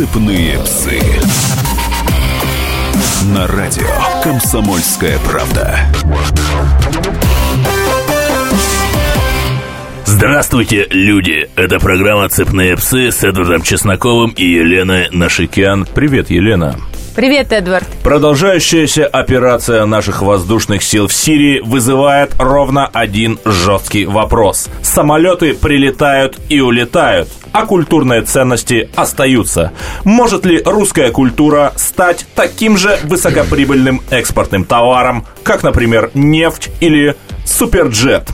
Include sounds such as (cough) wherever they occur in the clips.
«Цепные псы». На радио «Комсомольская правда». Здравствуйте, люди! Это программа «Цепные псы» с Эдвардом Чесноковым и Еленой Нашикян. Привет, Елена. Привет, Эдвард. Продолжающаяся операция наших воздушных сил в Сирии вызывает ровно один жесткий вопрос. Самолеты прилетают и улетают, а культурные ценности остаются. Может ли русская культура стать таким же высокоприбыльным экспортным товаром, как, например, нефть или суперджет?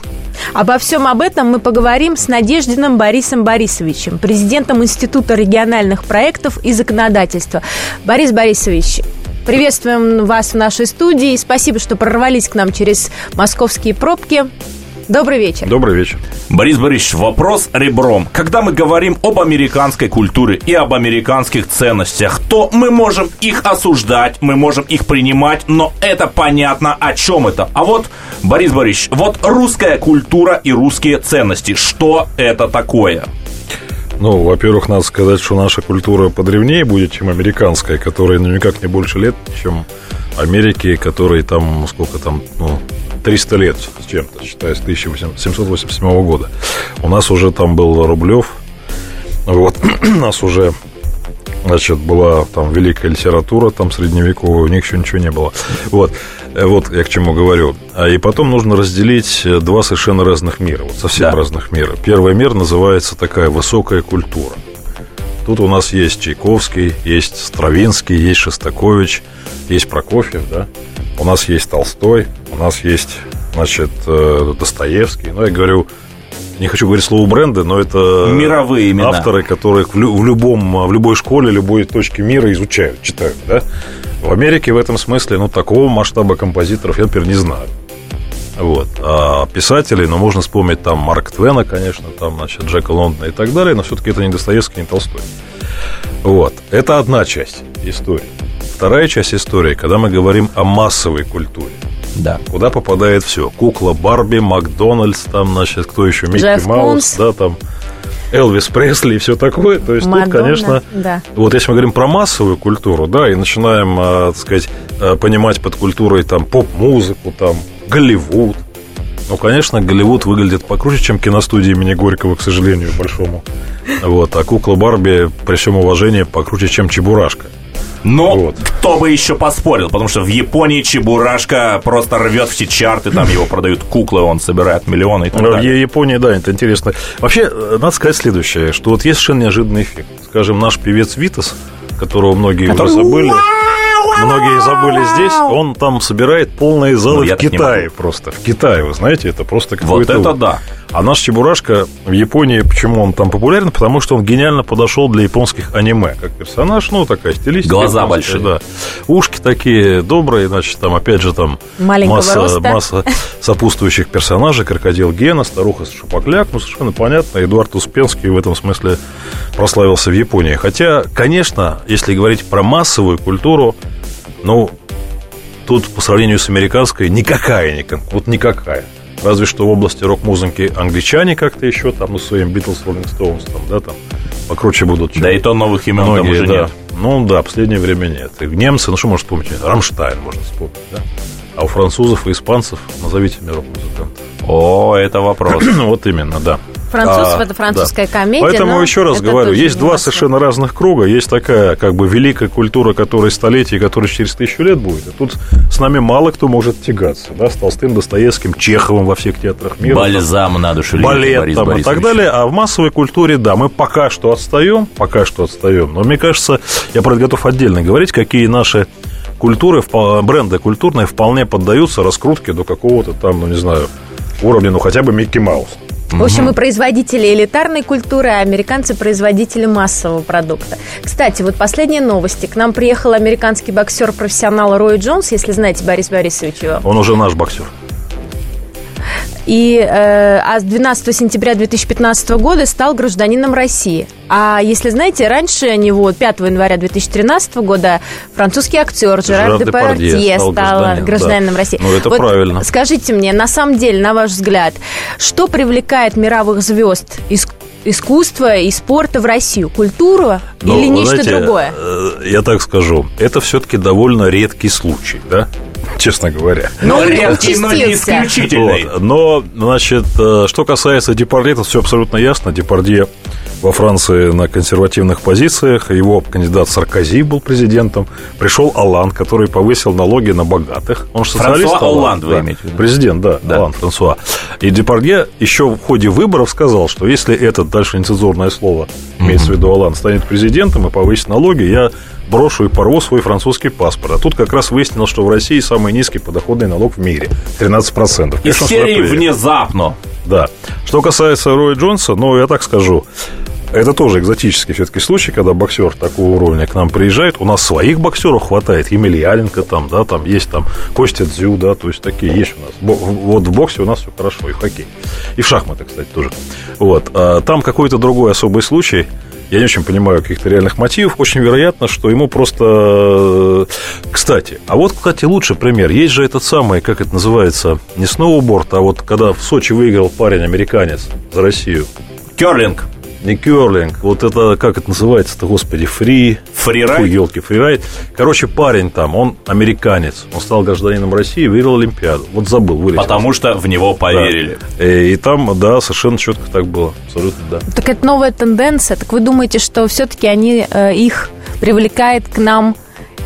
Обо всем об этом мы поговорим с Надеждиным Борисом Борисовичем, президентом Института региональных проектов и законодательства. Борис Борисович, приветствуем вас в нашей студии. Спасибо, что прорвались к нам через московские пробки. Добрый вечер. Добрый вечер. Борис Борисович, вопрос ребром. Когда мы говорим об американской культуре и об американских ценностях, то мы можем их осуждать, мы можем их принимать, но это понятно, о чем это. А вот, Борис Борисович, вот русская культура и русские ценности, что это такое? Ну, во-первых, надо сказать, что наша культура подревнее будет, чем американская, которая ну никак не больше лет, чем Америки, которой там, сколько там, ну, 300 лет с чем-то, считая с 1787 года. У нас уже там был Рублев, вот, (clears throat) у нас уже Значит, была там великая литература, там средневековая, у них еще ничего не было. Вот, э, вот я к чему говорю. А и потом нужно разделить э, два совершенно разных мира, вот совсем да. разных мира. Первый мир называется такая высокая культура. Тут у нас есть Чайковский, есть Стравинский, есть Шостакович, есть Прокофьев, да. У нас есть Толстой, нас есть, значит, э, Достоевский. Ну, я говорю, не хочу говорить слово бренды, но это мировые имена. авторы, которых в, любом, в любой школе, любой точке мира изучают, читают, да? В Америке в этом смысле, ну, такого масштаба композиторов я, например, не знаю. Вот. А писателей, ну, можно вспомнить там Марк Твена, конечно, там, значит, Джека Лондона и так далее, но все-таки это не Достоевский, не Толстой. Вот. Это одна часть истории. Вторая часть истории, когда мы говорим о массовой культуре. Да. Куда попадает все. Кукла Барби, Макдональдс, там, значит, кто еще, Микки Джефф Маус, Кунс. да, там, Элвис Пресли и все такое. То есть Мадонна, тут, конечно, да. вот если мы говорим про массовую культуру, да, и начинаем, э, так сказать, э, понимать под культурой там поп-музыку, там, Голливуд, ну, конечно, Голливуд выглядит покруче, чем киностудия имени Горького, к сожалению, большому. Вот, а кукла Барби, при всем уважении, покруче, чем Чебурашка. Но вот. кто бы еще поспорил, потому что в Японии Чебурашка просто рвет все чарты, там его продают куклы, он собирает миллионы и так ну, далее. В Японии, да, это интересно. Вообще, э, надо сказать следующее, что вот есть совершенно неожиданный эффект. Скажем, наш певец Витас, которого многие Который... уже забыли многие забыли здесь, он там собирает полные залы ну, в Китае просто. В Китае, вы знаете, это просто какой-то... Вот это да. А наш Чебурашка в Японии, почему он там популярен? Потому что он гениально подошел для японских аниме. Как персонаж, ну, такая стилистика. Глаза большие. Да. Ушки такие добрые, значит, там, опять же, там масса, масса (laughs) сопутствующих персонажей. Крокодил Гена, старуха Шапокляк. Ну, совершенно понятно. Эдуард Успенский в этом смысле прославился в Японии. Хотя, конечно, если говорить про массовую культуру, ну, тут по сравнению с американской никакая, вот никакая. Разве что в области рок-музыки англичане как-то еще там, ну, своим Битлз, Роллинг Стоунс, там, да, там, покруче будут. Чем да и то новых имен многие, там уже да. нет. Ну, да, последнее время нет. И немцы, ну, что можно вспомнить? Рамштайн можно вспомнить, да? А у французов и испанцев назовите мне рок-музыкантов. О, это вопрос. (clears throat) вот именно, да. Французов а, это французская да. комедия. Поэтому еще раз говорю, есть два совершенно разных круга. Есть такая как бы великая культура, которая столетие, которая через тысячу лет будет. И тут с нами мало кто может тягаться. Да, с Толстым, Достоевским, Чеховым во всех театрах мира. Бальзам на душу. Балет Борис там, и так далее. А в массовой культуре, да, мы пока что отстаем, пока что отстаем. Но мне кажется, я про это готов отдельно говорить, какие наши культуры, бренды культурные вполне поддаются раскрутке до какого-то там, ну не знаю, уровня, ну хотя бы Микки Маус. В общем, мы производители элитарной культуры, а американцы производители массового продукта. Кстати, вот последние новости. К нам приехал американский боксер-профессионал Рой Джонс, если знаете Борис Борисович его. Он уже наш боксер. И э, а с 12 сентября 2015 года стал гражданином России. А если знаете, раньше него, 5 января 2013 года, французский актер Жерар Депардье стал, стал гражданином да. России. Ну, это вот правильно. Скажите мне, на самом деле, на ваш взгляд, что привлекает мировых звезд из искусства и спорта в Россию? Культуру Но, или нечто знаете, другое? э, Я так скажу, это все-таки довольно редкий случай, да? Честно говоря. Он редкий, но не исключительный. Вот. Но, значит, э, что касается Депардье, это все абсолютно ясно. Депардье во Франции на консервативных позициях, его кандидат Саркози был президентом, пришел Алан, который повысил налоги на богатых. Он же социалист. Франсуа Олланд, Олланд вы да. имеете в виду? Президент, да, Да. Алан Франсуа. И Депардье еще в ходе выборов сказал, что если этот, дальше нецензурное слово, имеется в виду Алан, станет президентом и повысит налоги, я брошу и порву свой французский паспорт. А тут как раз выяснилось, что в России самый низкий подоходный налог в мире. 13%. Из Конечно, серии внезапно. Да. Что касается Роя Джонса, ну, я так скажу, это тоже экзотический все-таки случай, когда боксер такого уровня к нам приезжает. У нас своих боксеров хватает. Емельяненко там, да, там есть там Костя Дзю, да, то есть такие есть у нас. Вот в боксе у нас все хорошо, и в хоккей. И в шахматы, кстати, тоже. Вот. А там какой-то другой особый случай. Я не очень понимаю каких-то реальных мотивов. Очень вероятно, что ему просто... э, Кстати, а вот, кстати, лучший пример. Есть же этот самый, как это называется, не сноуборд, а вот когда в Сочи выиграл парень американец за Россию. Керлинг. Не керлинг, вот это, как это называется-то, господи, фри... Фрирайд? елки, фрирайд. Короче, парень там, он американец, он стал гражданином России и выиграл Олимпиаду. Вот забыл, вылез. Потому что в него Да. поверили. Э, И там, да, совершенно четко так было. Абсолютно, да. Так это новая тенденция. Так вы думаете, что все-таки они э, их привлекает к нам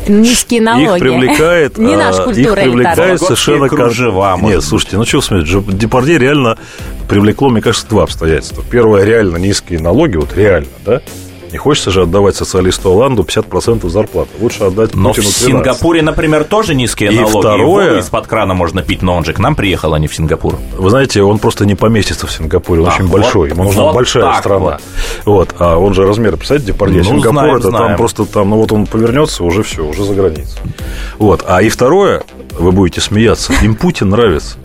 низкие налоги? Их привлекает, (laughs) Не а, наша их культура привлекает элитарная. совершенно кружева, Нет, слушайте, ну что вы смотрите, Депардье реально привлекло, мне кажется, два обстоятельства. Первое, реально низкие налоги, вот реально, да? Не хочется же отдавать социалисту Оланду 50% зарплаты. Лучше отдать Но в Путину 12. Сингапуре, например, тоже низкие И налоги. второе- И воду из-под крана можно пить, но он же к нам приехал, а не в Сингапур. Вы знаете, он просто не поместится в Сингапуре, он А, очень вот- большой, ему нужна вот большая страна. вот. Вот. а он же размер, представляете, Депардье, Ну, Сингапур, знаем, это знаем. там просто там, ну вот он повернется, уже все, уже за границей. Вот. А и второе, вы будете смеяться, им Путин нравится.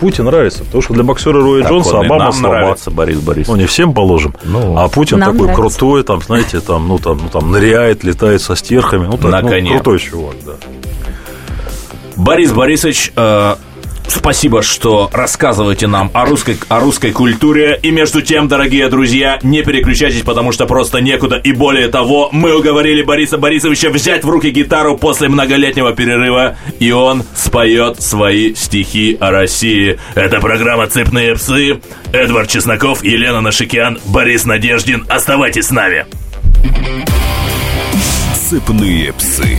Путин нравится, потому что для боксера Роя Так Джонса он Обама нам нравится, Борис Борисович. Ну, не всем положим. Ну, а Путин нам такой нравится. крутой, там, знаете, там, ну, там, ну, там, ныряет, летает со стерхами. Ну, так, ну, крутой чувак, да. Борис Борисович, э, спасибо, что рассказываете нам о русской, о русской культуре. И между тем, дорогие друзья, не переключайтесь, потому что просто некуда. И более того, мы уговорили Бориса Борисовича взять в руки гитару после многолетнего перерыва, и он споет свои стихи о России. Это программа «Цепные псы». Эдвард Чесноков, Елена Нашикян, Борис Надеждин. Оставайтесь с нами. Цепные псы.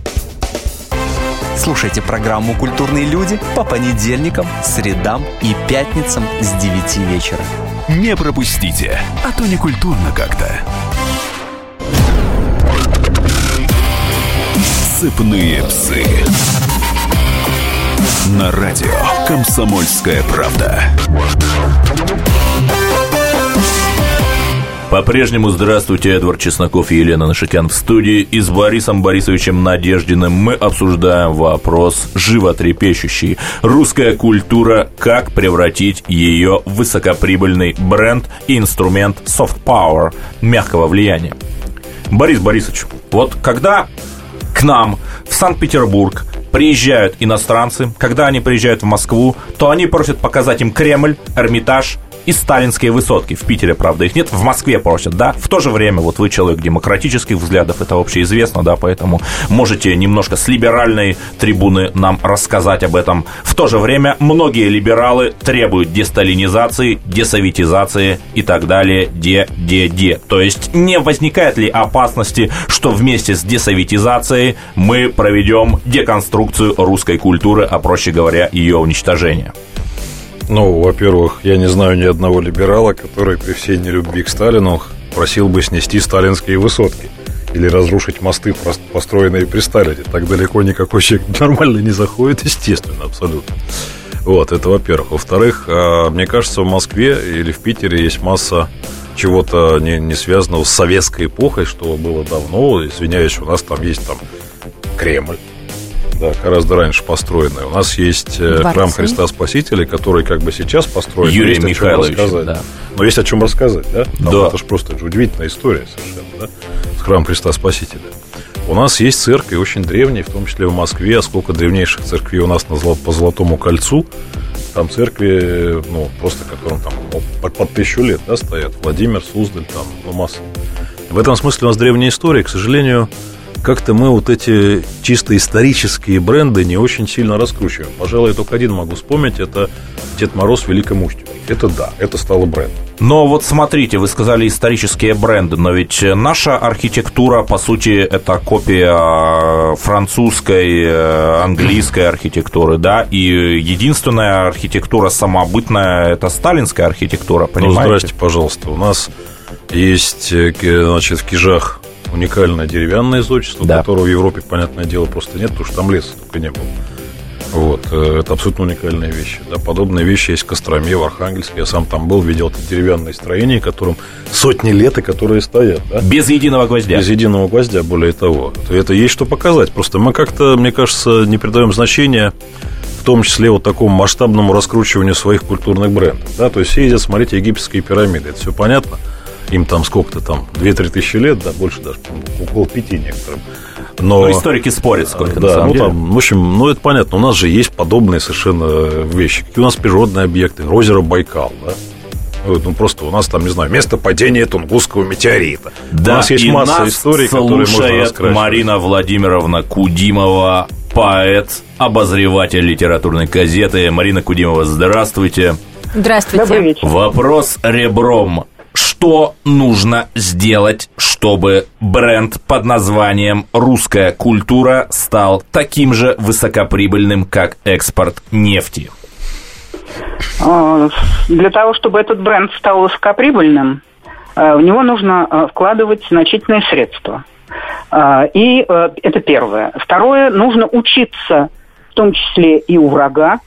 Слушайте программу «Культурные люди» по понедельникам, средам и пятницам с 9 вечера. Не пропустите, а то не культурно как-то. Цепные псы. На радио «Комсомольская правда». По-прежнему здравствуйте, Эдвард Чесноков и Елена Нашикян в студии. И с Борисом Борисовичем Надеждиным мы обсуждаем вопрос животрепещущий. Русская культура, как превратить ее в высокоприбыльный бренд и инструмент soft power, мягкого влияния. Борис Борисович, вот когда к нам в Санкт-Петербург приезжают иностранцы, когда они приезжают в Москву, то они просят показать им Кремль, Эрмитаж и сталинские высотки. В Питере, правда, их нет, в Москве просят, да. В то же время, вот вы человек демократических взглядов, это общеизвестно, да, поэтому можете немножко с либеральной трибуны нам рассказать об этом. В то же время многие либералы требуют десталинизации, десоветизации и так далее, де, де, де. То есть не возникает ли опасности, что вместе с десоветизацией мы проведем деконструкцию русской культуры, а проще говоря, ее уничтожение? Ну, во-первых, я не знаю ни одного либерала, который при всей нелюбви к Сталину просил бы снести сталинские высотки или разрушить мосты, построенные при Сталине. Так далеко никакой человек (laughs) нормально не заходит, естественно, абсолютно. Вот, это во-первых. Во-вторых, а, мне кажется, в Москве или в Питере есть масса чего-то не, не связанного с советской эпохой, что было давно. Извиняюсь, у нас там есть там Кремль, да, гораздо раньше построенный. У нас есть э, Дворцы. храм Христа Спасителя, который как бы сейчас построен. Юрий есть о чем Михайлович, да. Но есть о чем рассказать, да? Там Да. Это же просто это же удивительная история совершенно, да? С храм Христа Спасителя. У нас есть церкви очень древние, в том числе в Москве. А сколько древнейших церквей у нас на по Золотому кольцу. Там церкви, ну, просто которым там ну, под, под тысячу лет, да, стоят. Владимир, Суздаль, там, ну, масса. В этом смысле у нас древняя история. К сожалению, как-то мы вот эти чисто исторические бренды не очень сильно раскручиваем. Пожалуй, я только один могу вспомнить, это Дед Мороз в Великом Устюге. Это да, это стало брендом. Но вот смотрите, вы сказали исторические бренды, но ведь наша архитектура, по сути, это копия э, французской, э, английской архитектуры, да, и единственная архитектура самобытная – это сталинская архитектура, Ну, понимаете? здрасте, пожалуйста. У нас есть, э, значит, в Кижах уникальное деревянное зодчество, Да. которого в Европе, понятное дело, просто нет, потому что там леса только не было. Вот, э, это абсолютно уникальные вещи. Да, подобные вещи есть в Костроме, в Архангельске. Я сам там был, видел это деревянные строения, которым сотни лет и которые стоят. Да? Без единого гвоздя. Без единого гвоздя, более того. То Это есть что показать. Просто мы как-то, мне кажется, не придаем значения в том числе вот такому масштабному раскручиванию своих культурных брендов. Да? То есть все ездят смотреть египетские пирамиды. Это все понятно. Им там сколько-то там, 2-3 тысячи лет, да, больше даже, около пяти некоторым. Но, Ну, историки спорят сколько, на да, самом ну деле. там, в общем, ну это понятно. У нас же есть подобные совершенно вещи. Какие у нас природные объекты? Озеро Байкал, да? Вот, ну просто у нас там, не знаю, место падения Тунгусского метеорита. Да, у нас есть и масса нас историй, которые можно раскрашивать. Марина Владимировна Кудимова, поэт, обозреватель литературной газеты. Марина Кудимова, здравствуйте. Здравствуйте. Добрый вечер. Вопрос ребром. Что нужно сделать, чтобы бренд под названием «Русская культура» стал таким же высокоприбыльным, как экспорт нефти? А, Для того, чтобы этот бренд стал высокоприбыльным, э, в него нужно э, вкладывать значительные средства. А, И э, это первое. Второе, нужно учиться, в том числе и у врага,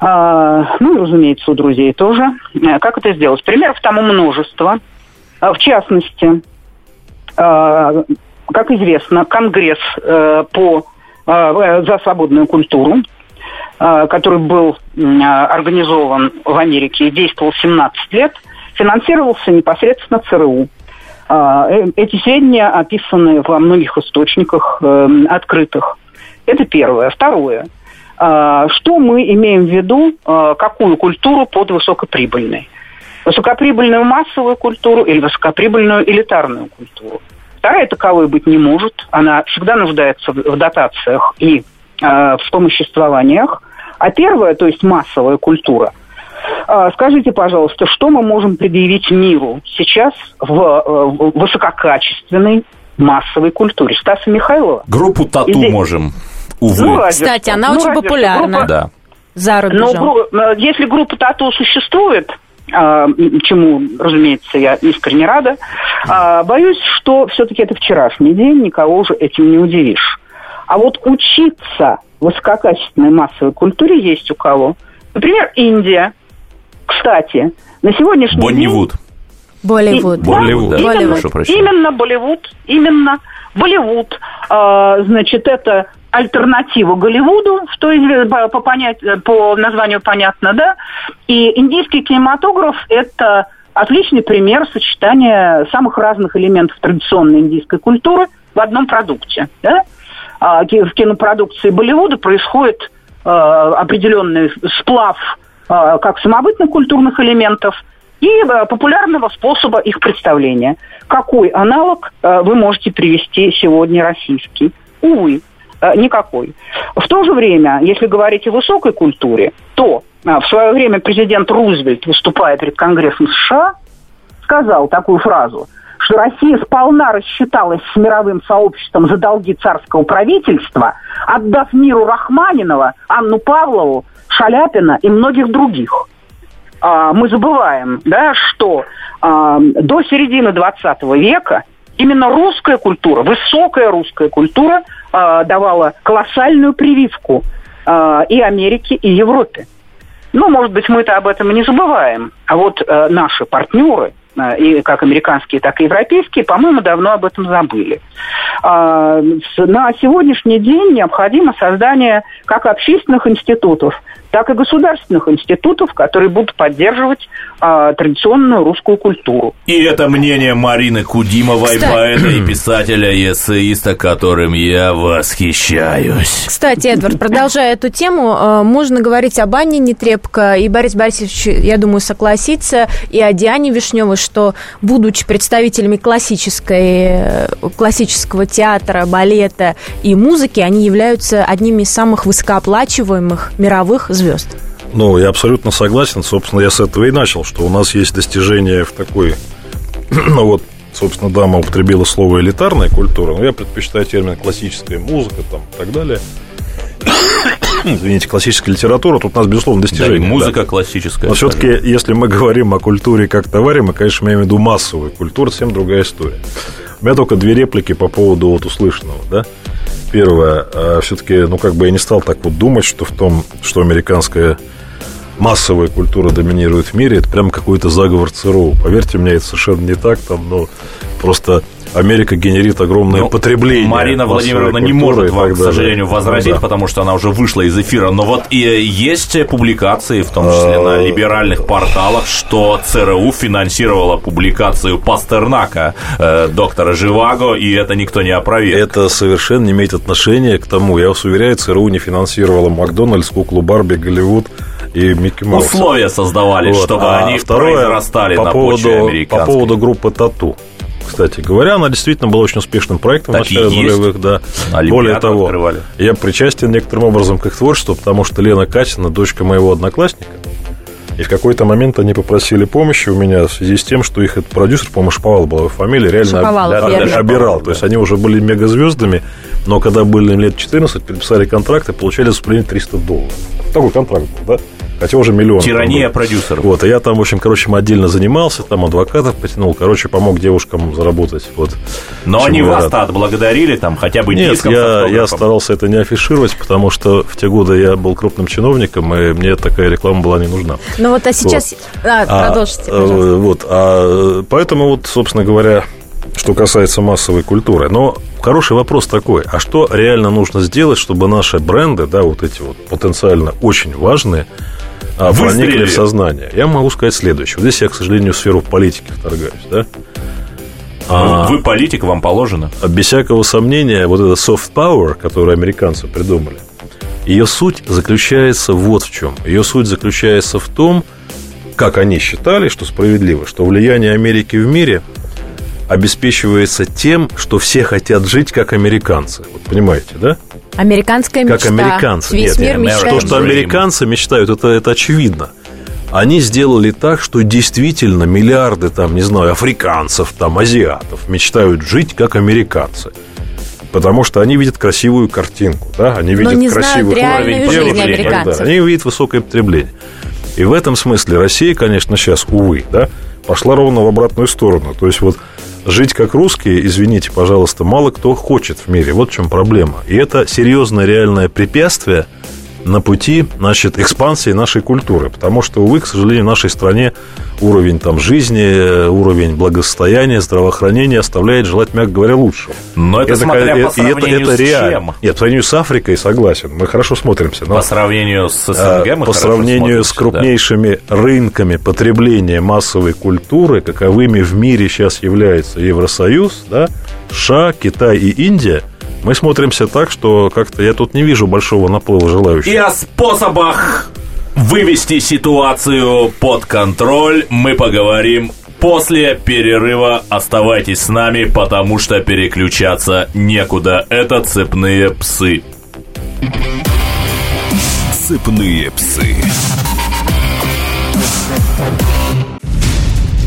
ну, и, разумеется, у друзей тоже. Э, Как это сделать? Примеров тому множество. А, В частности, а, как известно, Конгресс э, по э, за свободную культуру, который был организован в Америке и действовал 17 лет, финансировался непосредственно ЦРУ. А, Эти сведения описаны во многих источниках э, открытых. Это первое. Второе. А, Что мы имеем в виду, а, какую культуру под высокоприбыльной? Высокоприбыльную массовую культуру или высокоприбыльную элитарную культуру? Вторая таковой быть не может. Она всегда нуждается в дотациях и э, в вспомоществованиях. А первая, то есть массовая культура, а, Скажите, пожалуйста, что мы можем предъявить миру сейчас в, э, в высококачественной массовой культуре? Стаса Михайлова? Группу «Тату» Или- можем, увы. Ну, разве Кстати, она Ну, очень что. популярна. Группа- да. За но рубежом. гру- э, если группа тату существует, а, чему, разумеется, я искренне рада, а, боюсь, что все-таки это вчерашний день, никого уже этим не удивишь. А вот учиться высококачественной массовой культуре есть у кого. Например, Индия. Кстати, на сегодняшний день... Болливуд. (laughs) Болливуд. Да, Болливуд. Именно, Прошу прощения. именно Болливуд, именно Болливуд. А, значит, это альтернатива Голливуду, что по, по понять- по названию понятно, да. И индийский кинематограф – это отличный пример сочетания самых разных элементов традиционной индийской культуры в одном продукте. Да? А, в кинопродукции Болливуда происходит а, определенный сплав как самобытных культурных элементов и а, популярного способа их представления. Какой аналог а, вы можете привести сегодня российский? Увы, а, никакой. В то же время, если говорить о высокой культуре, то в свое время президент Рузвельт, выступая перед Конгрессом США, сказал такую фразу, что Россия сполна рассчиталась с мировым сообществом за долги царского правительства, отдав миру Рахманинова, Анну Павлову, Шаляпина и многих других. А, мы забываем, да, что а, до середины 20 века именно русская культура, высокая русская культура а, давала колоссальную прививку а, и Америке, и Европе. Ну, может быть, мы-то об этом и не забываем. А вот э, наши партнеры, э, и как американские, так и европейские, по-моему, давно об этом забыли. А, на сегодняшний день необходимо создание как общественных институтов, так и государственных институтов, которые будут поддерживать а, традиционную русскую культуру. И это мнение Марины Кудимовой, Кстати. поэта и (clears throat) писателя, и эссеиста, которым я восхищаюсь. Кстати, Эдвард, продолжая эту тему, э, можно говорить об Анне Нетребко, и Борис Борисович, я думаю, согласится, и о Диане Вишневой, что, будучи представителями классической, э, классического театра, балета и музыки, они являются одними из самых высокооплачиваемых мировых звезд. Ну, я абсолютно согласен. Собственно, я с этого и начал, что у нас есть достижения в такой... (clears throat) Ну, вот, собственно, дама употребила слово «элитарная культура», но я предпочитаю термин «классическая музыка» там, и так далее. (coughs) Извините, классическая литература, тут у нас, безусловно, Да, и достижения. да. музыка классическая. Но все-таки, если мы говорим о культуре как товаре, мы, конечно, имеем в виду массовую культуру, совсем другая история. У меня только две реплики по поводу вот услышанного, да. Первое, все-таки, ну, как бы я не стал так вот думать, что в том, что американская массовая культура доминирует в мире, это прям какой-то заговор ЦРУ. Поверьте мне, это совершенно не так, там, ну, просто Америка генерит огромное Ну, потребление. Марина Владимировна не может вам, к сожалению, возразить, Да. потому что она уже вышла из эфира. Но вот и есть публикации, в том числе на либеральных порталах, что ЦРУ финансировала публикацию Пастернака э, доктора Живаго, и это никто не опроверг. Это совершенно не имеет отношения к тому. Я вас уверяю, ЦРУ не финансировала Макдональдс, Куклу Барби, Голливуд и Микки Мауса. Условия создавались, Вот. чтобы А они второе, произрастали по на поводу, почве По поводу группы Тату. Кстати говоря, она действительно была очень успешным проектом Так в начале есть. нулевых, да. Олимпиаду Более того, открывали. я причастен некоторым образом к их творчеству, потому что Лена Катина, дочка моего одноклассника, и в какой-то момент они попросили помощи у меня в связи с тем, что их этот продюсер, по-моему, Шаповал была его фамилия, реально Шаповалов, об- верно. обирал. То есть они уже были мегазвездами, но когда были им лет 14, подписали контракт и получали за выступление 300 долларов. Такой контракт был, да? Хотя уже миллион. Тирания продюсеров. Вот, и я там, в общем, короче, им отдельно занимался, там адвокатов потянул, короче, помог девушкам заработать. Вот. Но они вас-то отблагодарили, там, хотя бы Нет, диском я, я старался это не афишировать, потому что в те годы я был крупным чиновником, и мне такая реклама была не нужна. Ну вот, а сейчас... А, А, продолжите, э, пожалуйста. Вот, а, поэтому вот, собственно говоря, что касается массовой культуры. Но хороший вопрос такой, а что реально нужно сделать, чтобы наши бренды, да, вот эти вот потенциально очень важные, а, проникли в сознание? Я могу сказать следующее. Вот здесь я, к сожалению, в сферу политики вторгаюсь, да? Ну, Вы политик, вам положено. А без всякого сомнения, вот это soft power, которую американцы придумали, ее суть заключается вот в чем. Ее суть заключается в том, как они считали, что справедливо, что влияние Америки в мире обеспечивается тем, что все хотят жить как американцы. Вот понимаете, да? Американская Как мечта. американцы. Весь Нет, мир American мечтает. То, что американцы мечтают, это, это очевидно. Они сделали так, что действительно миллиарды, там, не знаю, африканцев, там, азиатов мечтают жить как американцы. Потому что они видят красивую картинку, да, они видят не знают красивый уровень девушек и так далее. Они видят высокое потребление. И в этом смысле Россия, конечно, сейчас, увы, да, пошла ровно в обратную сторону. То есть вот жить как русские, извините, пожалуйста, мало кто хочет в мире. Вот в чем проблема. И это серьезное реальное препятствие на пути, значит, экспансии нашей культуры. Потому что, увы, к сожалению, в нашей стране уровень там жизни, уровень благосостояния, здравоохранения оставляет желать, мягко говоря, лучшего. Но это смотря ка- по сравнению с реально. чем. Нет, по сравнению с Африкой согласен. Мы хорошо смотримся. но- По сравнению с СНГ а, мы по сравнению с смотримся, да. крупнейшими рынками потребления массовой культуры, каковыми в мире сейчас является Евросоюз, да, США, Китай и Индия, мы смотримся так, что как-то я тут не вижу большого наплыва желающих. И о способах вывести ситуацию под контроль мы поговорим после перерыва. Оставайтесь с нами, потому что переключаться некуда. Это цепные псы. Цепные псы.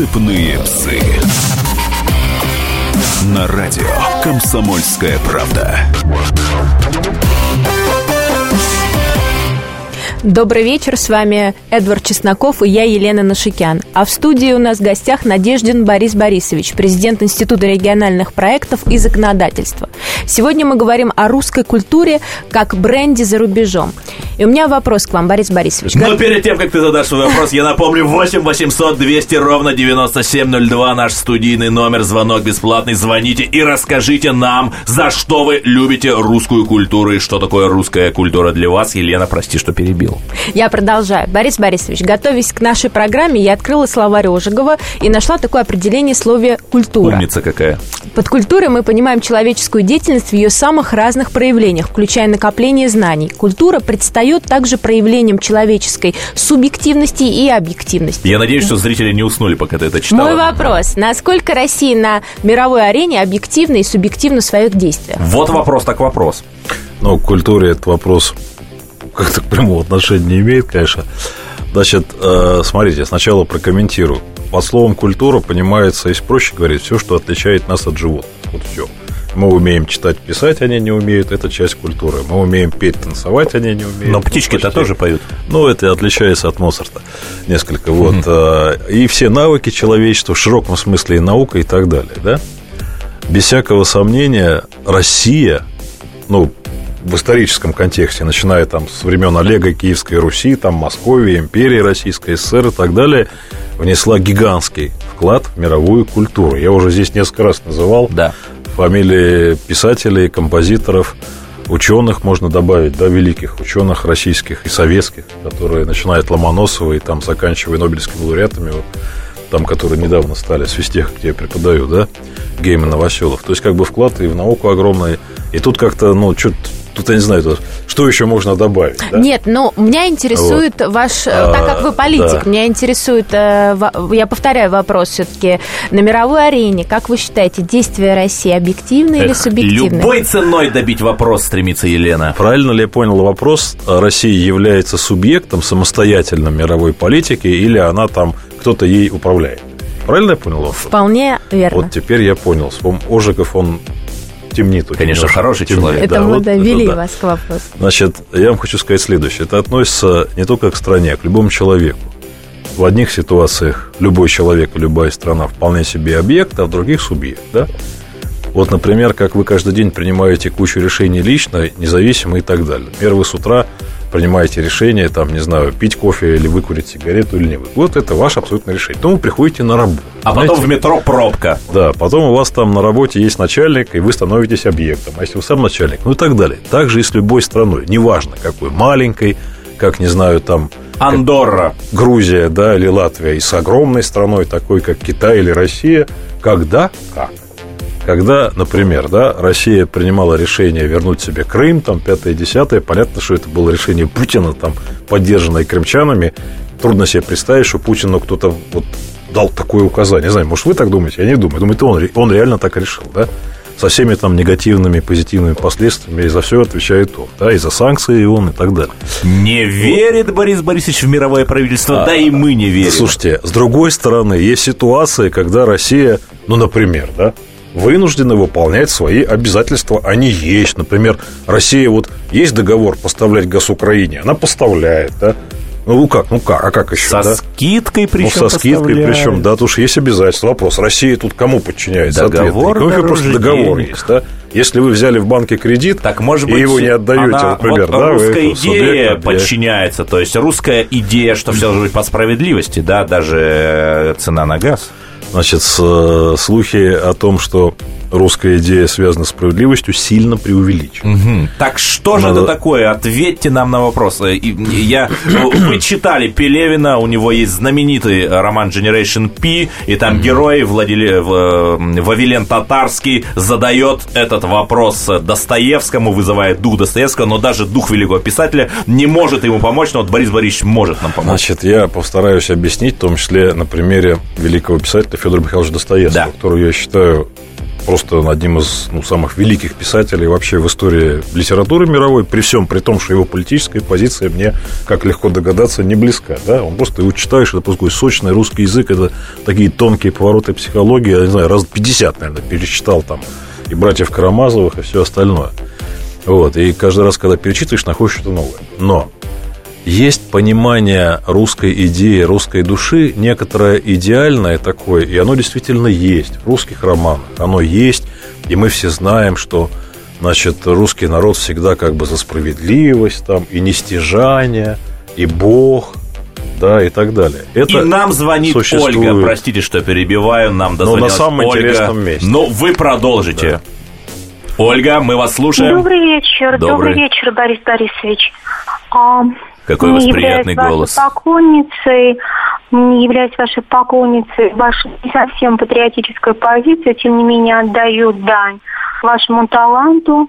Рассыпные псы. На радио Комсомольская правда. Добрый вечер, с вами Эдвард Чесноков и я, Елена Нашикян. А в студии у нас в гостях Надеждин Борис Борисович, президент Института региональных проектов и законодательства. Сегодня мы говорим о русской культуре как бренде за рубежом. И у меня вопрос к вам, Борис Борисович. Но перед тем, как ты задашь свой вопрос, я напомню, 8 800 200 ровно 9702 наш студийный номер, звонок бесплатный, звоните и расскажите нам, за что вы любите русскую культуру и что такое русская культура для вас. Елена, прости, что перебил. Я продолжаю. Борис Борисович, готовясь к нашей программе, я открыла словарь Ожегова и нашла такое определение слове «культура». Умница какая. Под культурой мы понимаем человеческую деятельность в ее самых разных проявлениях, включая накопление знаний. Культура предстает также проявлением человеческой субъективности и объективности. Я надеюсь, что зрители не уснули, пока ты это читала. Мой вопрос. Насколько Россия на мировой арене объективна и субъективна в своих действиях? Вот вопрос так вопрос. Ну, к культуре этот вопрос как-то к прямому отношения не имеет, конечно. Значит, э, смотрите, сначала прокомментирую. Под словом культура понимается, если проще говорить, все, что отличает нас от животных. Вот все. Мы умеем читать, писать, они не умеют, это часть культуры. Мы умеем петь, танцевать, они не умеют. Но птички-то почти. тоже поют. Ну, это отличается от Моцарта несколько. Вот. Mm-hmm. И все навыки человечества в широком смысле и наука и так далее, да? Без всякого сомнения, Россия, ну, в историческом контексте, начиная там с времен Олега Киевской Руси, там Московии, империи Российской ССР и так далее, внесла гигантский вклад в мировую культуру. Я уже здесь несколько раз называл да. фамилии писателей, композиторов, ученых можно добавить, да, великих ученых российских и советских, которые начинают Ломоносова и там заканчивая Нобелевскими лауреатами, вот, там, которые недавно стали с физтех, где я преподаю, да, Гейман Новоселов. То есть, как бы вклад и в науку огромный. И тут как-то, ну, что-то Тут я не знаю, тут, что еще можно добавить. Да? Нет, ну, меня интересует вот. ваш, а, так как вы политик, да. меня интересует, э, я повторяю вопрос все-таки, на мировой арене, как вы считаете, действия России объективны Эх, или субъективны? Любой ценой добить вопрос стремится Елена. Правильно ли я понял вопрос? Россия является субъектом самостоятельно мировой политики или она там, кто-то ей управляет? Правильно я понял? Вопрос? Вполне верно. Вот теперь я понял. Ожегов, он темнит. Конечно, немножко. хороший темнит. человек. Это да, мы вот, довели это, вас к вопросу. Значит, я вам хочу сказать следующее. Это относится не только к стране, а к любому человеку. В одних ситуациях любой человек и любая страна вполне себе объект, а в других субъект, да? Вот, например, как вы каждый день принимаете кучу решений лично, независимо и так далее. Например, вы с утра принимаете решение, там, не знаю, пить кофе или выкурить сигарету или не вы. Вот это ваше абсолютное решение. Потом вы приходите на работу. А знаете? потом в метро пробка. Да, потом у вас там на работе есть начальник, и вы становитесь объектом. А если вы сам начальник, ну и так далее. Так же и с любой страной. Неважно, какой маленькой, как, не знаю, там... Андорра. Грузия, да, или Латвия. И с огромной страной, такой, как Китай или Россия. Когда? Как? Когда, например, да, Россия принимала решение вернуть себе Крым, там, пятое, десятое, понятно, что это было решение Путина, там, поддержанное крымчанами. Трудно себе представить, что Путину кто-то вот дал такое указание. Не знаю, может, вы так думаете? Я не думаю. Думаю, он, он реально так решил, да? Со всеми там негативными, позитивными последствиями, и за все отвечает он, да, и за санкции и он, и так далее. Не верит Борис Борисович в мировое правительство, а, да и мы не верим. Слушайте, с другой стороны, есть ситуации, когда Россия, ну, например, да, вынуждены выполнять свои обязательства. Они есть. Например, Россия вот есть договор поставлять газ Украине, она поставляет, да. Ну как, ну как, а как еще? Со да? скидкой причем. Ну, со скидкой причем, да, тут есть обязательства. Вопрос, Россия тут кому подчиняется? Договор Ну, просто договор денег. есть, да. Если вы взяли в банке кредит так, может быть, и его не отдаете, она, например, вот да, русская вы идея субъект, подчиняется, то есть русская идея, что все должно быть по справедливости, да, даже цена на газ. Значит, слухи о том, что русская идея связана с справедливостью, сильно преувеличена. Угу. Так что же Надо... это такое? Ответьте нам на вопрос. Я, вы читали Пелевина, у него есть знаменитый роман Generation P, и там герой Владиле... Вавилен Татарский задает этот вопрос Достоевскому, вызывает дух Достоевского, но даже дух великого писателя не может ему помочь, но вот Борис Борисович может нам помочь. Значит, я постараюсь объяснить, в том числе на примере великого писателя Федора Михайловича Достоевского, да. которого я считаю просто одним из ну, самых великих писателей вообще в истории литературы мировой, при всем при том, что его политическая позиция мне, как легко догадаться, не близка. Да? Он просто его читаешь, это такой сочный русский язык, это такие тонкие повороты психологии, я не знаю, раз 50, наверное, перечитал там и братьев Карамазовых, и все остальное. Вот, и каждый раз, когда перечитываешь, находишь что-то новое. Но есть понимание русской идеи, русской души, некоторое идеальное такое, и оно действительно есть в русских романах. Оно есть, и мы все знаем, что значит, русский народ всегда как бы за справедливость, там, и нестяжание, и Бог, да, и так далее. Это и нам звонит существует. Ольга, простите, что перебиваю, нам дозвонилась Но на самом Ольга. интересном месте. Но вы продолжите. Да. Ольга, мы вас слушаем. Добрый вечер, добрый, добрый вечер, Борис Борисович. Какой у вас приятный голос. Поклонницей, не являюсь вашей поклонницей, вашей не совсем патриотической позиции, тем не менее отдаю дань вашему таланту,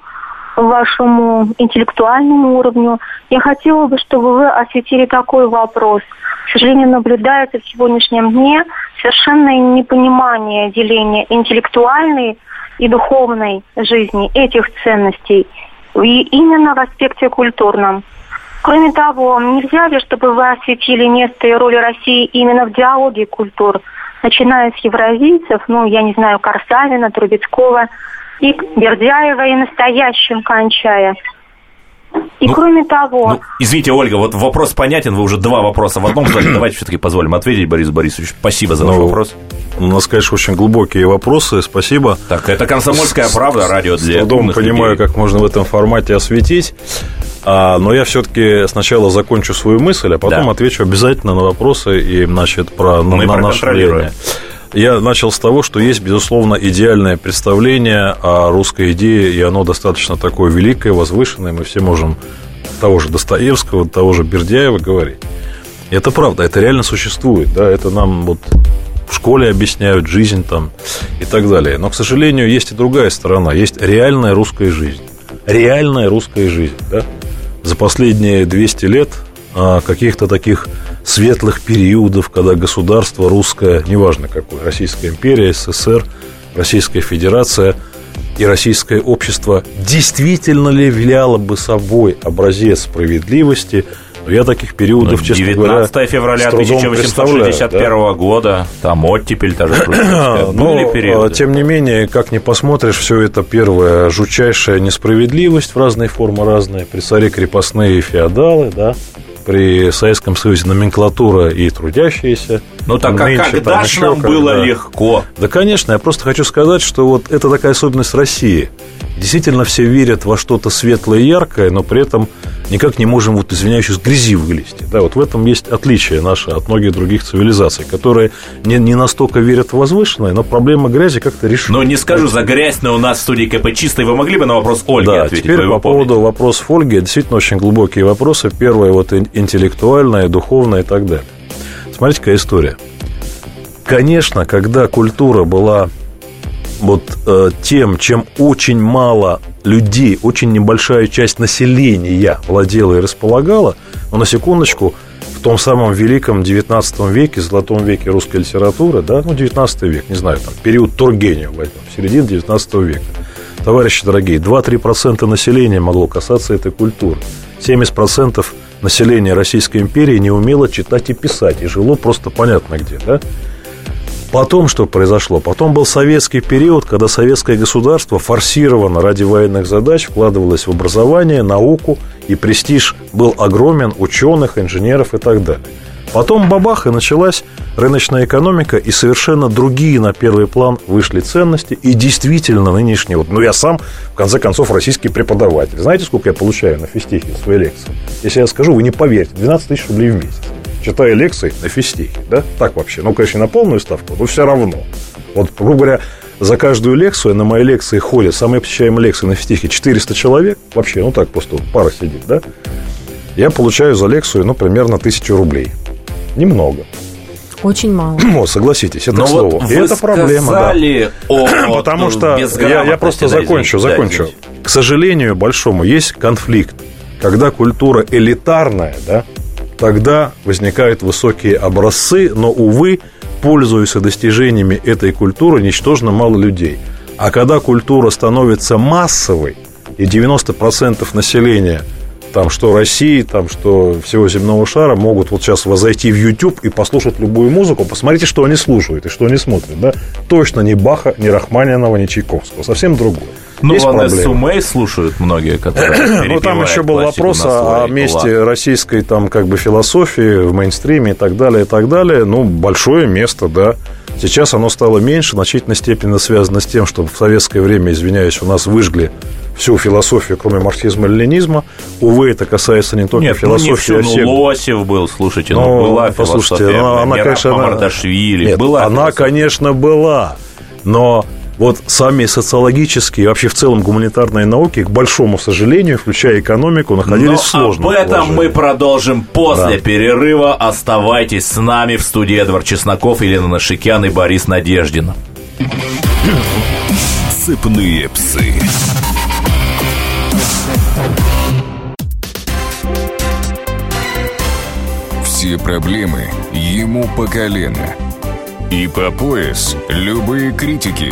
вашему интеллектуальному уровню. Я хотела бы, чтобы вы осветили такой вопрос. К сожалению, наблюдается в сегодняшнем дне совершенное непонимание деления интеллектуальной и духовной жизни этих ценностей и именно в аспекте культурном. Кроме того, нельзя ли, чтобы вы осветили место и роль России именно в диалоге культур, начиная с евразийцев, ну, я не знаю, Корсавина, Трубецкого, и Бердяева, и настоящим кончая. И ну, кроме того... Ну, извините, Ольга, вот вопрос понятен, вы уже два вопроса в одном задали. (clears throat) Давайте все-таки позволим ответить Борису Борисовичу. Спасибо за ваш ну, вопрос. У нас, конечно, очень глубокие вопросы, спасибо. Так, это «Комсомольская правда», радио для С трудом понимаю, людей. как можно в этом формате осветить. А, но я все-таки сначала закончу свою мысль, а потом да. отвечу обязательно на вопросы и, значит, про, Мы на, на наше время. Я начал с того, что есть, безусловно, идеальное представление о русской идее, и оно достаточно такое великое, возвышенное. Мы все можем того же Достоевского, того же Бердяева говорить. И это правда, это реально существует, да, это нам вот в школе объясняют жизнь там и так далее. Но, к сожалению, есть и другая сторона, есть реальная русская жизнь. Реальная русская жизнь, да. За последние 200 лет а, каких-то таких светлых периодов, когда государство русское, неважно какое, Российская империя, СССР, Российская Федерация и российское общество действительно ли являло бы собой образец справедливости – но я таких периодов, ну, честно 19 говоря, февраля 1861 да? года, там оттепель, та же Но, периоды. тем не менее, как ни посмотришь, все это первое, жучайшая несправедливость в разные формы разные, при царе крепостные и феодалы, да, при Советском Союзе номенклатура и трудящиеся. Ну так а Нынче, когда же нам было когда... легко? Да, конечно, я просто хочу сказать, что вот это такая особенность России. Действительно, все верят во что-то светлое и яркое, но при этом никак не можем, вот, извиняюсь, из грязи вылезти. Да, вот в этом есть отличие наше от многих других цивилизаций, которые не, не настолько верят в возвышенное, но проблема грязи как-то решена. Но не скажу за грязь, но у нас в студии КП чистой. Вы могли бы на вопрос Ольги да, ответить? теперь по поводу вопросов Ольги. Действительно, очень глубокие вопросы. Первое, вот интеллектуальное, духовное и так далее. Смотрите, какая история. Конечно, когда культура была вот э, тем, чем очень мало людей, очень небольшая часть населения владела и располагала, но на секундочку, в том самом великом 19 веке, золотом веке русской литературы, да, ну, 19 век, не знаю, там, период Тургенева середина 19 века. Товарищи дорогие, 2-3% населения могло касаться этой культуры. 70% населения Российской империи не умело читать и писать, и жило просто понятно где, да? Потом что произошло? Потом был советский период, когда советское государство форсированно ради военных задач вкладывалось в образование, науку, и престиж был огромен ученых, инженеров и так далее. Потом бабах, и началась рыночная экономика, и совершенно другие на первый план вышли ценности, и действительно нынешний, вот, ну, я сам, в конце концов, российский преподаватель. Знаете, сколько я получаю на физтехе своей лекции? Если я скажу, вы не поверите, 12 тысяч рублей в месяц читая лекции на физтехе, да, так вообще, ну, конечно, не на полную ставку, но все равно. Вот, грубо говоря, за каждую лекцию, на мои лекции ходят, самые посещаемые лекции на физтехе 400 человек, вообще, ну, так просто пара сидит, да, я получаю за лекцию, ну, примерно тысячу рублей. Немного. Очень мало. (clears throat) Ну, согласитесь, это Но слово. Вот И это проблема, да. О, (clears throat) Потому что я, я просто да, закончу, извините, закончу. Да, К сожалению, большому, есть конфликт. Когда культура элитарная, да, тогда возникают высокие образцы, но, увы, пользуются достижениями этой культуры ничтожно мало людей. А когда культура становится массовой, и 90% населения там, что России, там, что всего земного шара могут вот сейчас зайти в YouTube и послушать любую музыку, посмотрите, что они слушают и что они смотрят, да? Точно не Баха, не Рахманинова, не Чайковского, совсем другое. Ну, Есть проблемы. Сумей слушают многие, которые (clears throat) Ну, там еще был вопрос о, о месте российской там как бы философии в мейнстриме и так далее, и так далее. Ну, большое место, да. Сейчас оно стало меньше, в значительной степени связано с тем, что в советское время, извиняюсь, у нас выжгли всю философию, кроме марксизма и ленинизма. Увы, это касается не только Нет, ну не философии, всю, а ну. Лосев был, слушайте, ну, Ну, была послушайте, философия, ну, она, Мираб конечно, она- Нет, была она, философия. конечно, была, но вот сами социологические, и вообще в целом гуманитарные науки, к большому сожалению, включая экономику, находились Но в сложном об этом положении. мы продолжим после Да. перерыва. Оставайтесь с нами в студии Эдвард Чесноков, Елена Нашикян и Борис Надеждин. Цепные псы. Все проблемы ему по колено. И по пояс любые критики.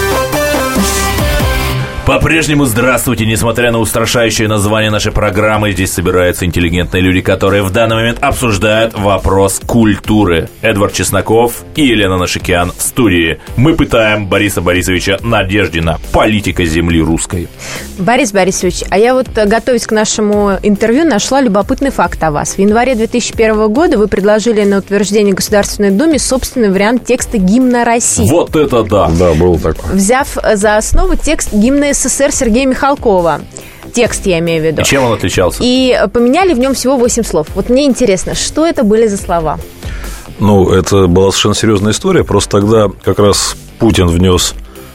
По-прежнему здравствуйте, несмотря на устрашающее название нашей программы, здесь собираются интеллигентные люди, которые в данный момент обсуждают вопрос культуры. Эдвард Чесноков и Елена Нашикян в студии. Мы пытаем Бориса Борисовича Надеждина, политика земли русской. Борис Борисович, а я вот, э, готовясь к нашему интервью, нашла любопытный факт о вас. В январе 2001 года вы предложили на утверждение Государственной Думе собственный вариант текста гимна России. Вот это да! Да, было такое. Взяв э, за основу текст гимна СССР Сергея Михалкова. Текст я имею в виду. И чем он отличался? И поменяли в нем всего 8 слов. Вот мне интересно, что это были за слова? Ну, это была совершенно серьезная история. Просто тогда как раз Путин внес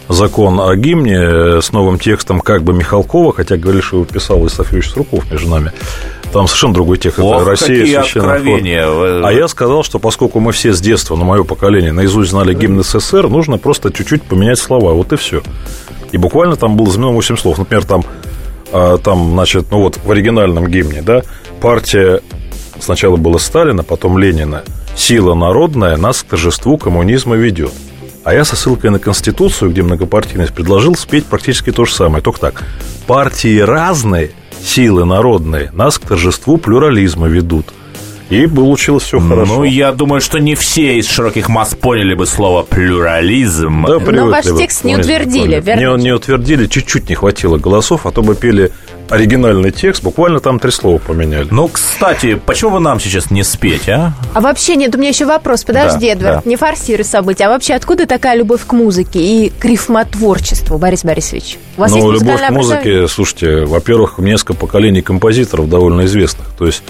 закон о гимне э, с новым текстом как бы Михалкова, хотя говорили, что его писал Исаф Юрьевич Струков между нами. Там совершенно другой текст. Ох, это Россия какие священный ход. откровения. Вы- А я сказал, что поскольку мы все с детства, на мое поколение, наизусть знали гимн СССР, нужно просто чуть-чуть поменять слова. Вот и все. И буквально там было заменено 8 слов. Например, там, а, там, значит, ну вот в оригинальном гимне, да, партия сначала была Сталина, потом Ленина. Сила народная нас к торжеству коммунизма ведет. А я со ссылкой на Конституцию, где многопартийность, предложил спеть практически то же самое. Только так. Партии разные, силы народные нас к торжеству плюрализма ведут. И получилось все хорошо. Ну, я думаю, что не все из широких масс поняли бы слово плюрализм. Да, привыкли ваш текст не утвердили, верно? Не, не утвердили, чуть-чуть не хватило голосов, а то бы пели оригинальный текст, буквально там три слова поменяли. Ну, кстати, почему вы нам сейчас не спеть, а? А вообще, нет, у меня еще вопрос. Подожди, Да, Эдвард, да. не форсируй события. А вообще, откуда такая любовь к музыке и к рифмотворчеству, Борис Борисович? У вас ну, есть любовь к музыке, слушайте, во-первых, несколько поколений композиторов довольно известных. То есть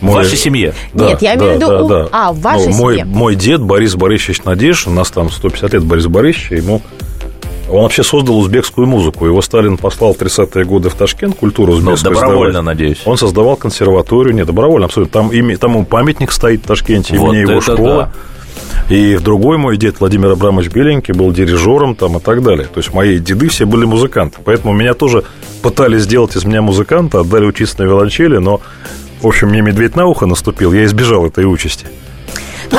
В вашей семье? Да, Нет, я имею в да, виду да, да. а, в вашей Ну, мой, семье. мой дед Борис Борисович Надежд, у нас там 150 лет Борис Борисовича, ему он вообще создал узбекскую музыку. Его Сталин послал в 30-е годы в Ташкент культуру Ну, узбекскую добровольно, сдавать. надеюсь. Он создавал консерваторию, не, добровольно, абсолютно. Там, ими, там ему памятник стоит в Ташкенте, Вот имени его школа. И в другой мой дед Владимир Абрамович Беленький был дирижером там и так далее. То есть мои деды все были музыканты. Поэтому меня тоже пытались сделать из меня музыканта, отдали учиться на виолончели, но, в общем, мне медведь на ухо наступил, я избежал этой участи. (coughs)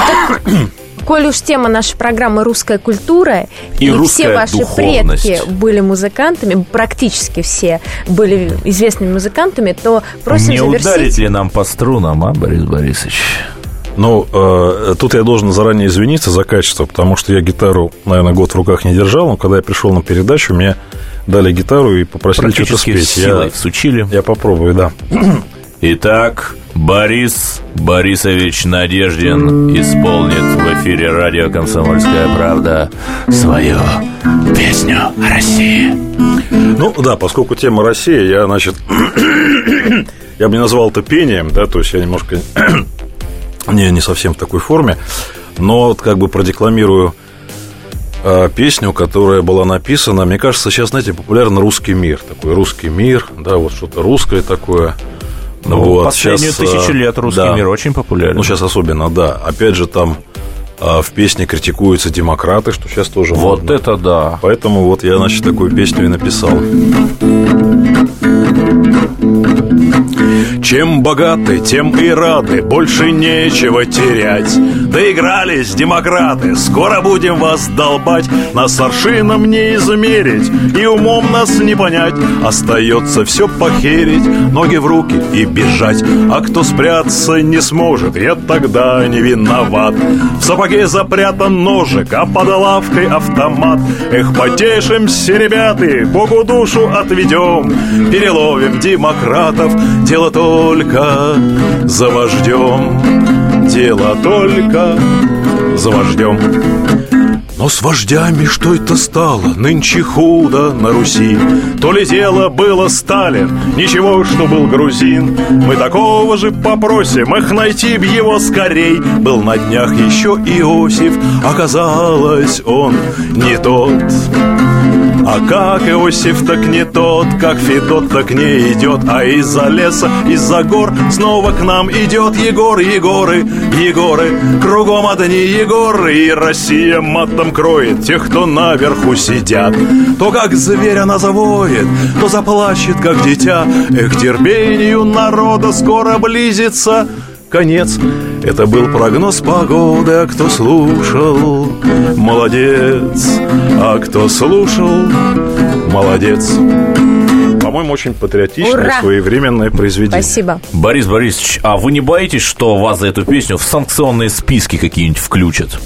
Коль уж тема нашей программы «Русская культура», И все русская ваши духовность. предки были музыкантами, практически все были известными музыкантами, то просим не завершить... ударить ли нам по струнам, а, Борис Борисович? Ну, э, тут я должен заранее извиниться за качество, потому что я гитару, наверное, год в руках не держал, но когда я пришел на передачу, мне дали гитару и попросили что-то Практически спеть. силой Я, всучили. я попробую, да. Итак, Борис Борисович Надеждин исполнит в эфире радио «Комсомольская правда» свою песню о России. Ну да, поскольку тема Россия, я, значит, (coughs) я бы не назвал это пением, да, то есть я немножко (coughs) не, не совсем в такой форме, но вот как бы продекламирую э, песню, которая была написана, мне кажется, сейчас, знаете, популярен русский мир, такой русский мир, да, вот что-то русское такое. Ну, вот, последнюю сейчас, тысячу лет русский да, мир очень популярен. Ну, сейчас особенно, да. Опять же, там в песне критикуются демократы, что сейчас тоже Вот модно. это да. Поэтому вот я, значит, такую песню и написал. Чем богаты, тем и рады, больше нечего терять. Доигрались демократы, скоро будем вас долбать, нас аршином не измерить и умом нас не понять. Остается все похерить, ноги в руки и бежать, а кто спрятаться не сможет, я тогда не виноват. В сапоге запрятан ножик, а под лавкой автомат. Эх, потешимся, ребята, Богу душу отведем, переловим демократов, дело только за вождем, дело только за вождем. Но с вождями что это стало? Нынче худо на Руси. То ли дело было Сталин. Ничего, что был грузин. Мы такого же попросим. Эх, найти б его скорей. Был на днях еще Иосиф. Оказалось, он не тот а как Иосиф так не тот, как Федот так не идет. А из-за леса, из-за гор снова к нам идет Егор, Егоры, Егоры. Кругом одни Егоры И Россия матом кроет тех, кто наверху сидят. То как зверь она завоет, то заплачет, как дитя. Эх, терпению народа скоро близится конец Это был прогноз погоды, а кто слушал, молодец А кто слушал, молодец по-моему, очень патриотичное, Ура! своевременное произведение. Спасибо. Борис Борисович, а вы не боитесь, что вас за эту песню в санкционные списки какие-нибудь включат?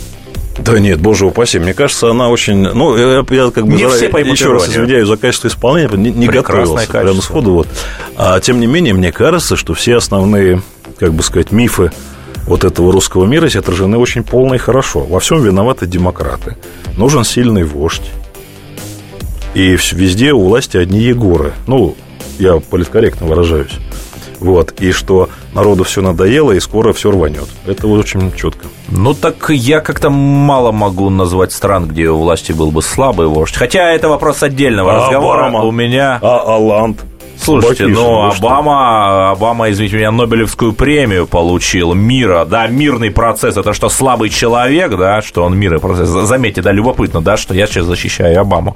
Да нет, боже упаси, мне кажется, она очень... Ну, я, я как бы... Не за, все еще раз извиняюсь за качество исполнения, не, не готовился качество. прямо сходу. Вот. А тем не менее, мне кажется, что все основные как бы сказать, мифы вот этого русского мира здесь отражены очень полно и хорошо. Во всем виноваты демократы. Нужен сильный вождь. И везде у власти одни Егоры. Ну, я политкорректно выражаюсь. Вот, и что народу все надоело, и скоро все рванет. Это вот очень четко. Ну, так я как-то мало могу назвать стран, где у власти был бы слабый вождь. Хотя это вопрос отдельного а разговора. Обама, у меня... А Аланд? Слушайте, ну, ну Обама, Обама, извините меня, Нобелевскую премию получил мира, да, мирный процесс, это что, слабый человек, да, что он мирный процесс, заметьте, да, любопытно, да, что я сейчас защищаю Обаму.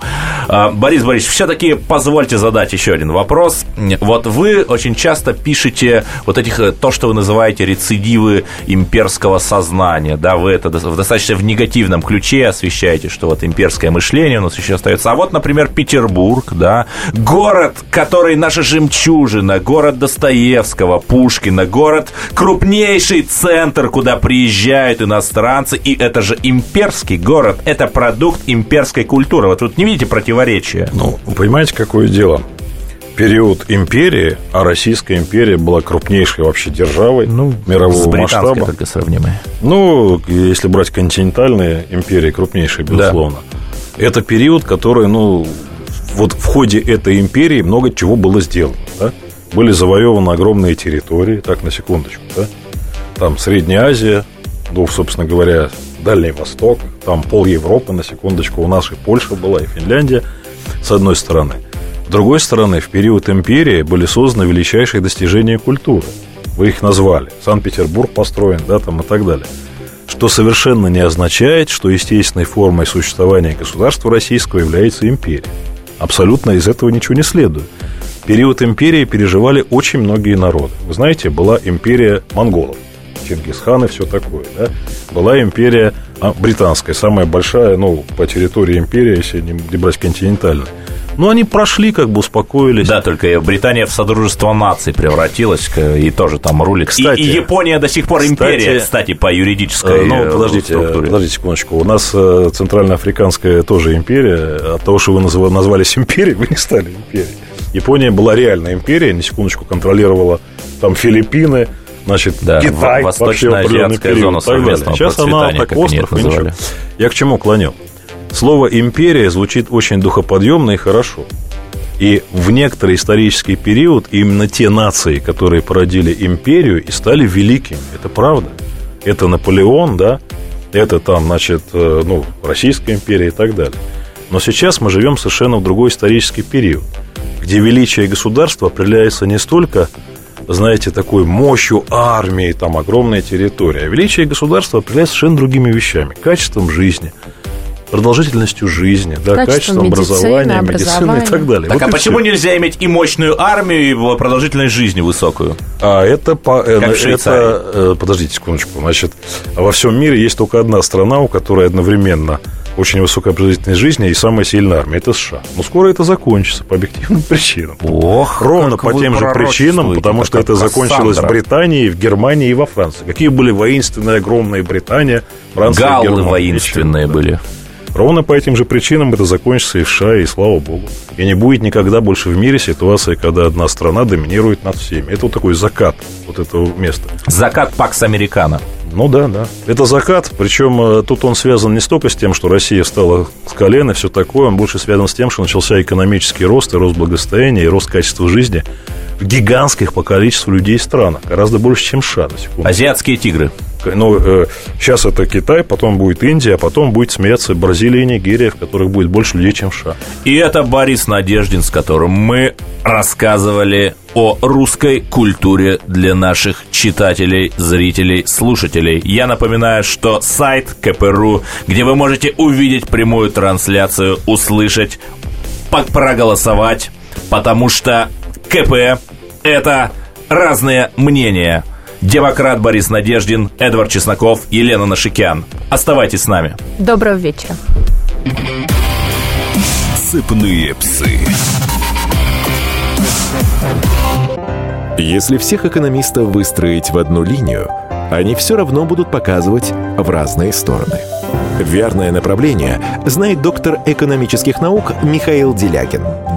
А, Борис Борисович, все-таки позвольте задать еще один вопрос. Вот вы очень часто пишете вот этих, то, что вы называете рецидивы имперского сознания, да, вы это в достаточно в негативном ключе освещаете, что вот имперское мышление у нас еще остается. А вот, например, Петербург, да, город, который наш наша жемчужина, город Достоевского, Пушкина, город крупнейший центр, куда приезжают иностранцы, и это же имперский город, это продукт имперской культуры. Вот тут не видите противоречия? Ну, понимаете, какое дело? период империи, а Российская империя была крупнейшей вообще державой ну, мирового с масштаба. только сравнимая. Ну, если брать континентальные империи, крупнейшие, безусловно. Да. Это период, который, ну, вот в ходе этой империи много чего было сделано. Да? Были завоеваны огромные территории, так, на секундочку, да? Там Средняя Азия, ну, собственно говоря, Дальний Восток, там пол Европы, на секундочку, у нас и Польша была, и Финляндия, с одной стороны. С другой стороны, в период империи были созданы величайшие достижения культуры. Вы их назвали. Санкт-Петербург построен, да, там и так далее. Что совершенно не означает, что естественной формой существования государства российского является империя. Абсолютно из этого ничего не следует. Период империи переживали очень многие народы. Вы знаете, была империя монголов, Чингисхан и все такое. Да? Была империя а, британская, самая большая, ну, по территории империи, если не брать континентальную. Ну, они прошли, как бы успокоились. Да, только Британия в Содружество наций превратилась, и тоже там рулит. Кстати, и, и Япония до сих пор империя, кстати, по юридической э, Ну, подождите, структуре. подождите секундочку. У нас э, Центральноафриканская тоже империя. От того, что вы назвались империей, (laughs) вы не стали империей. Япония была реальная империя, на секундочку контролировала там Филиппины, значит, Да, Китай, во- вообще определенный период зона так далее. Сейчас она так остров, и ничего. Я к чему клоню? Слово «империя» звучит очень духоподъемно и хорошо. И в некоторый исторический период именно те нации, которые породили империю и стали великими. Это правда. Это Наполеон, да, это там, значит, э, ну, Российская империя и так далее. Но сейчас мы живем совершенно в другой исторический период, где величие государства определяется не столько, знаете, такой мощью армии, там огромная территория, а величие государства определяется совершенно другими вещами, качеством жизни, продолжительностью жизни, да, Качеством качеством образования, медицины и так далее. Так Вот а почему всё. нельзя иметь и мощную армию, и продолжительность жизни высокую? А это, по, э, Как это э, подождите секундочку, значит, во всем мире есть только одна страна, у которой одновременно очень высокая продолжительность жизни и самая сильная армия. Это США. Но скоро это закончится по объективным (laughs) причинам. Ох, Ровно как по вы тем же причинам, потому что это закончилось в Кассандра. Британии, в Германии и во Франции. Какие были воинственные, огромные Британия, Франция, Галлы Германия. воинственные Ничего, да. Ровно по этим же причинам это закончится и в США, и слава богу. И не будет никогда больше в мире ситуации, когда одна страна доминирует над всеми. Это вот такой закат вот этого места. Закат Пакс Американо. Ну да, да. Это закат, причем э, тут он связан не столько с тем, что Россия встала с колен и все такое, он больше связан с тем, что начался экономический рост, и рост благосостояния, и рост качества жизни в гигантских по количеству людей странах, гораздо больше, чем США, на секунду. Азиатские тигры. Ну, э, сейчас это Китай, потом будет Индия, а потом будет смеяться Бразилия и Нигерия, в которых будет больше людей, чем в США. И это Борис Надеждин, с которым мы рассказывали о русской культуре для наших читателей, зрителей, слушателей. Я напоминаю, что сайт КПРУ, где вы можете увидеть прямую трансляцию, услышать, проголосовать, потому что КП – это разные мнения. Демократ Борис Надеждин, Эдвард Чесноков, Елена Нашикян. Оставайтесь с нами. Доброго вечера. Сыпные псы. Если всех экономистов выстроить в одну линию, они все равно будут показывать в разные стороны. Верное направление знает доктор экономических наук Михаил Делягин.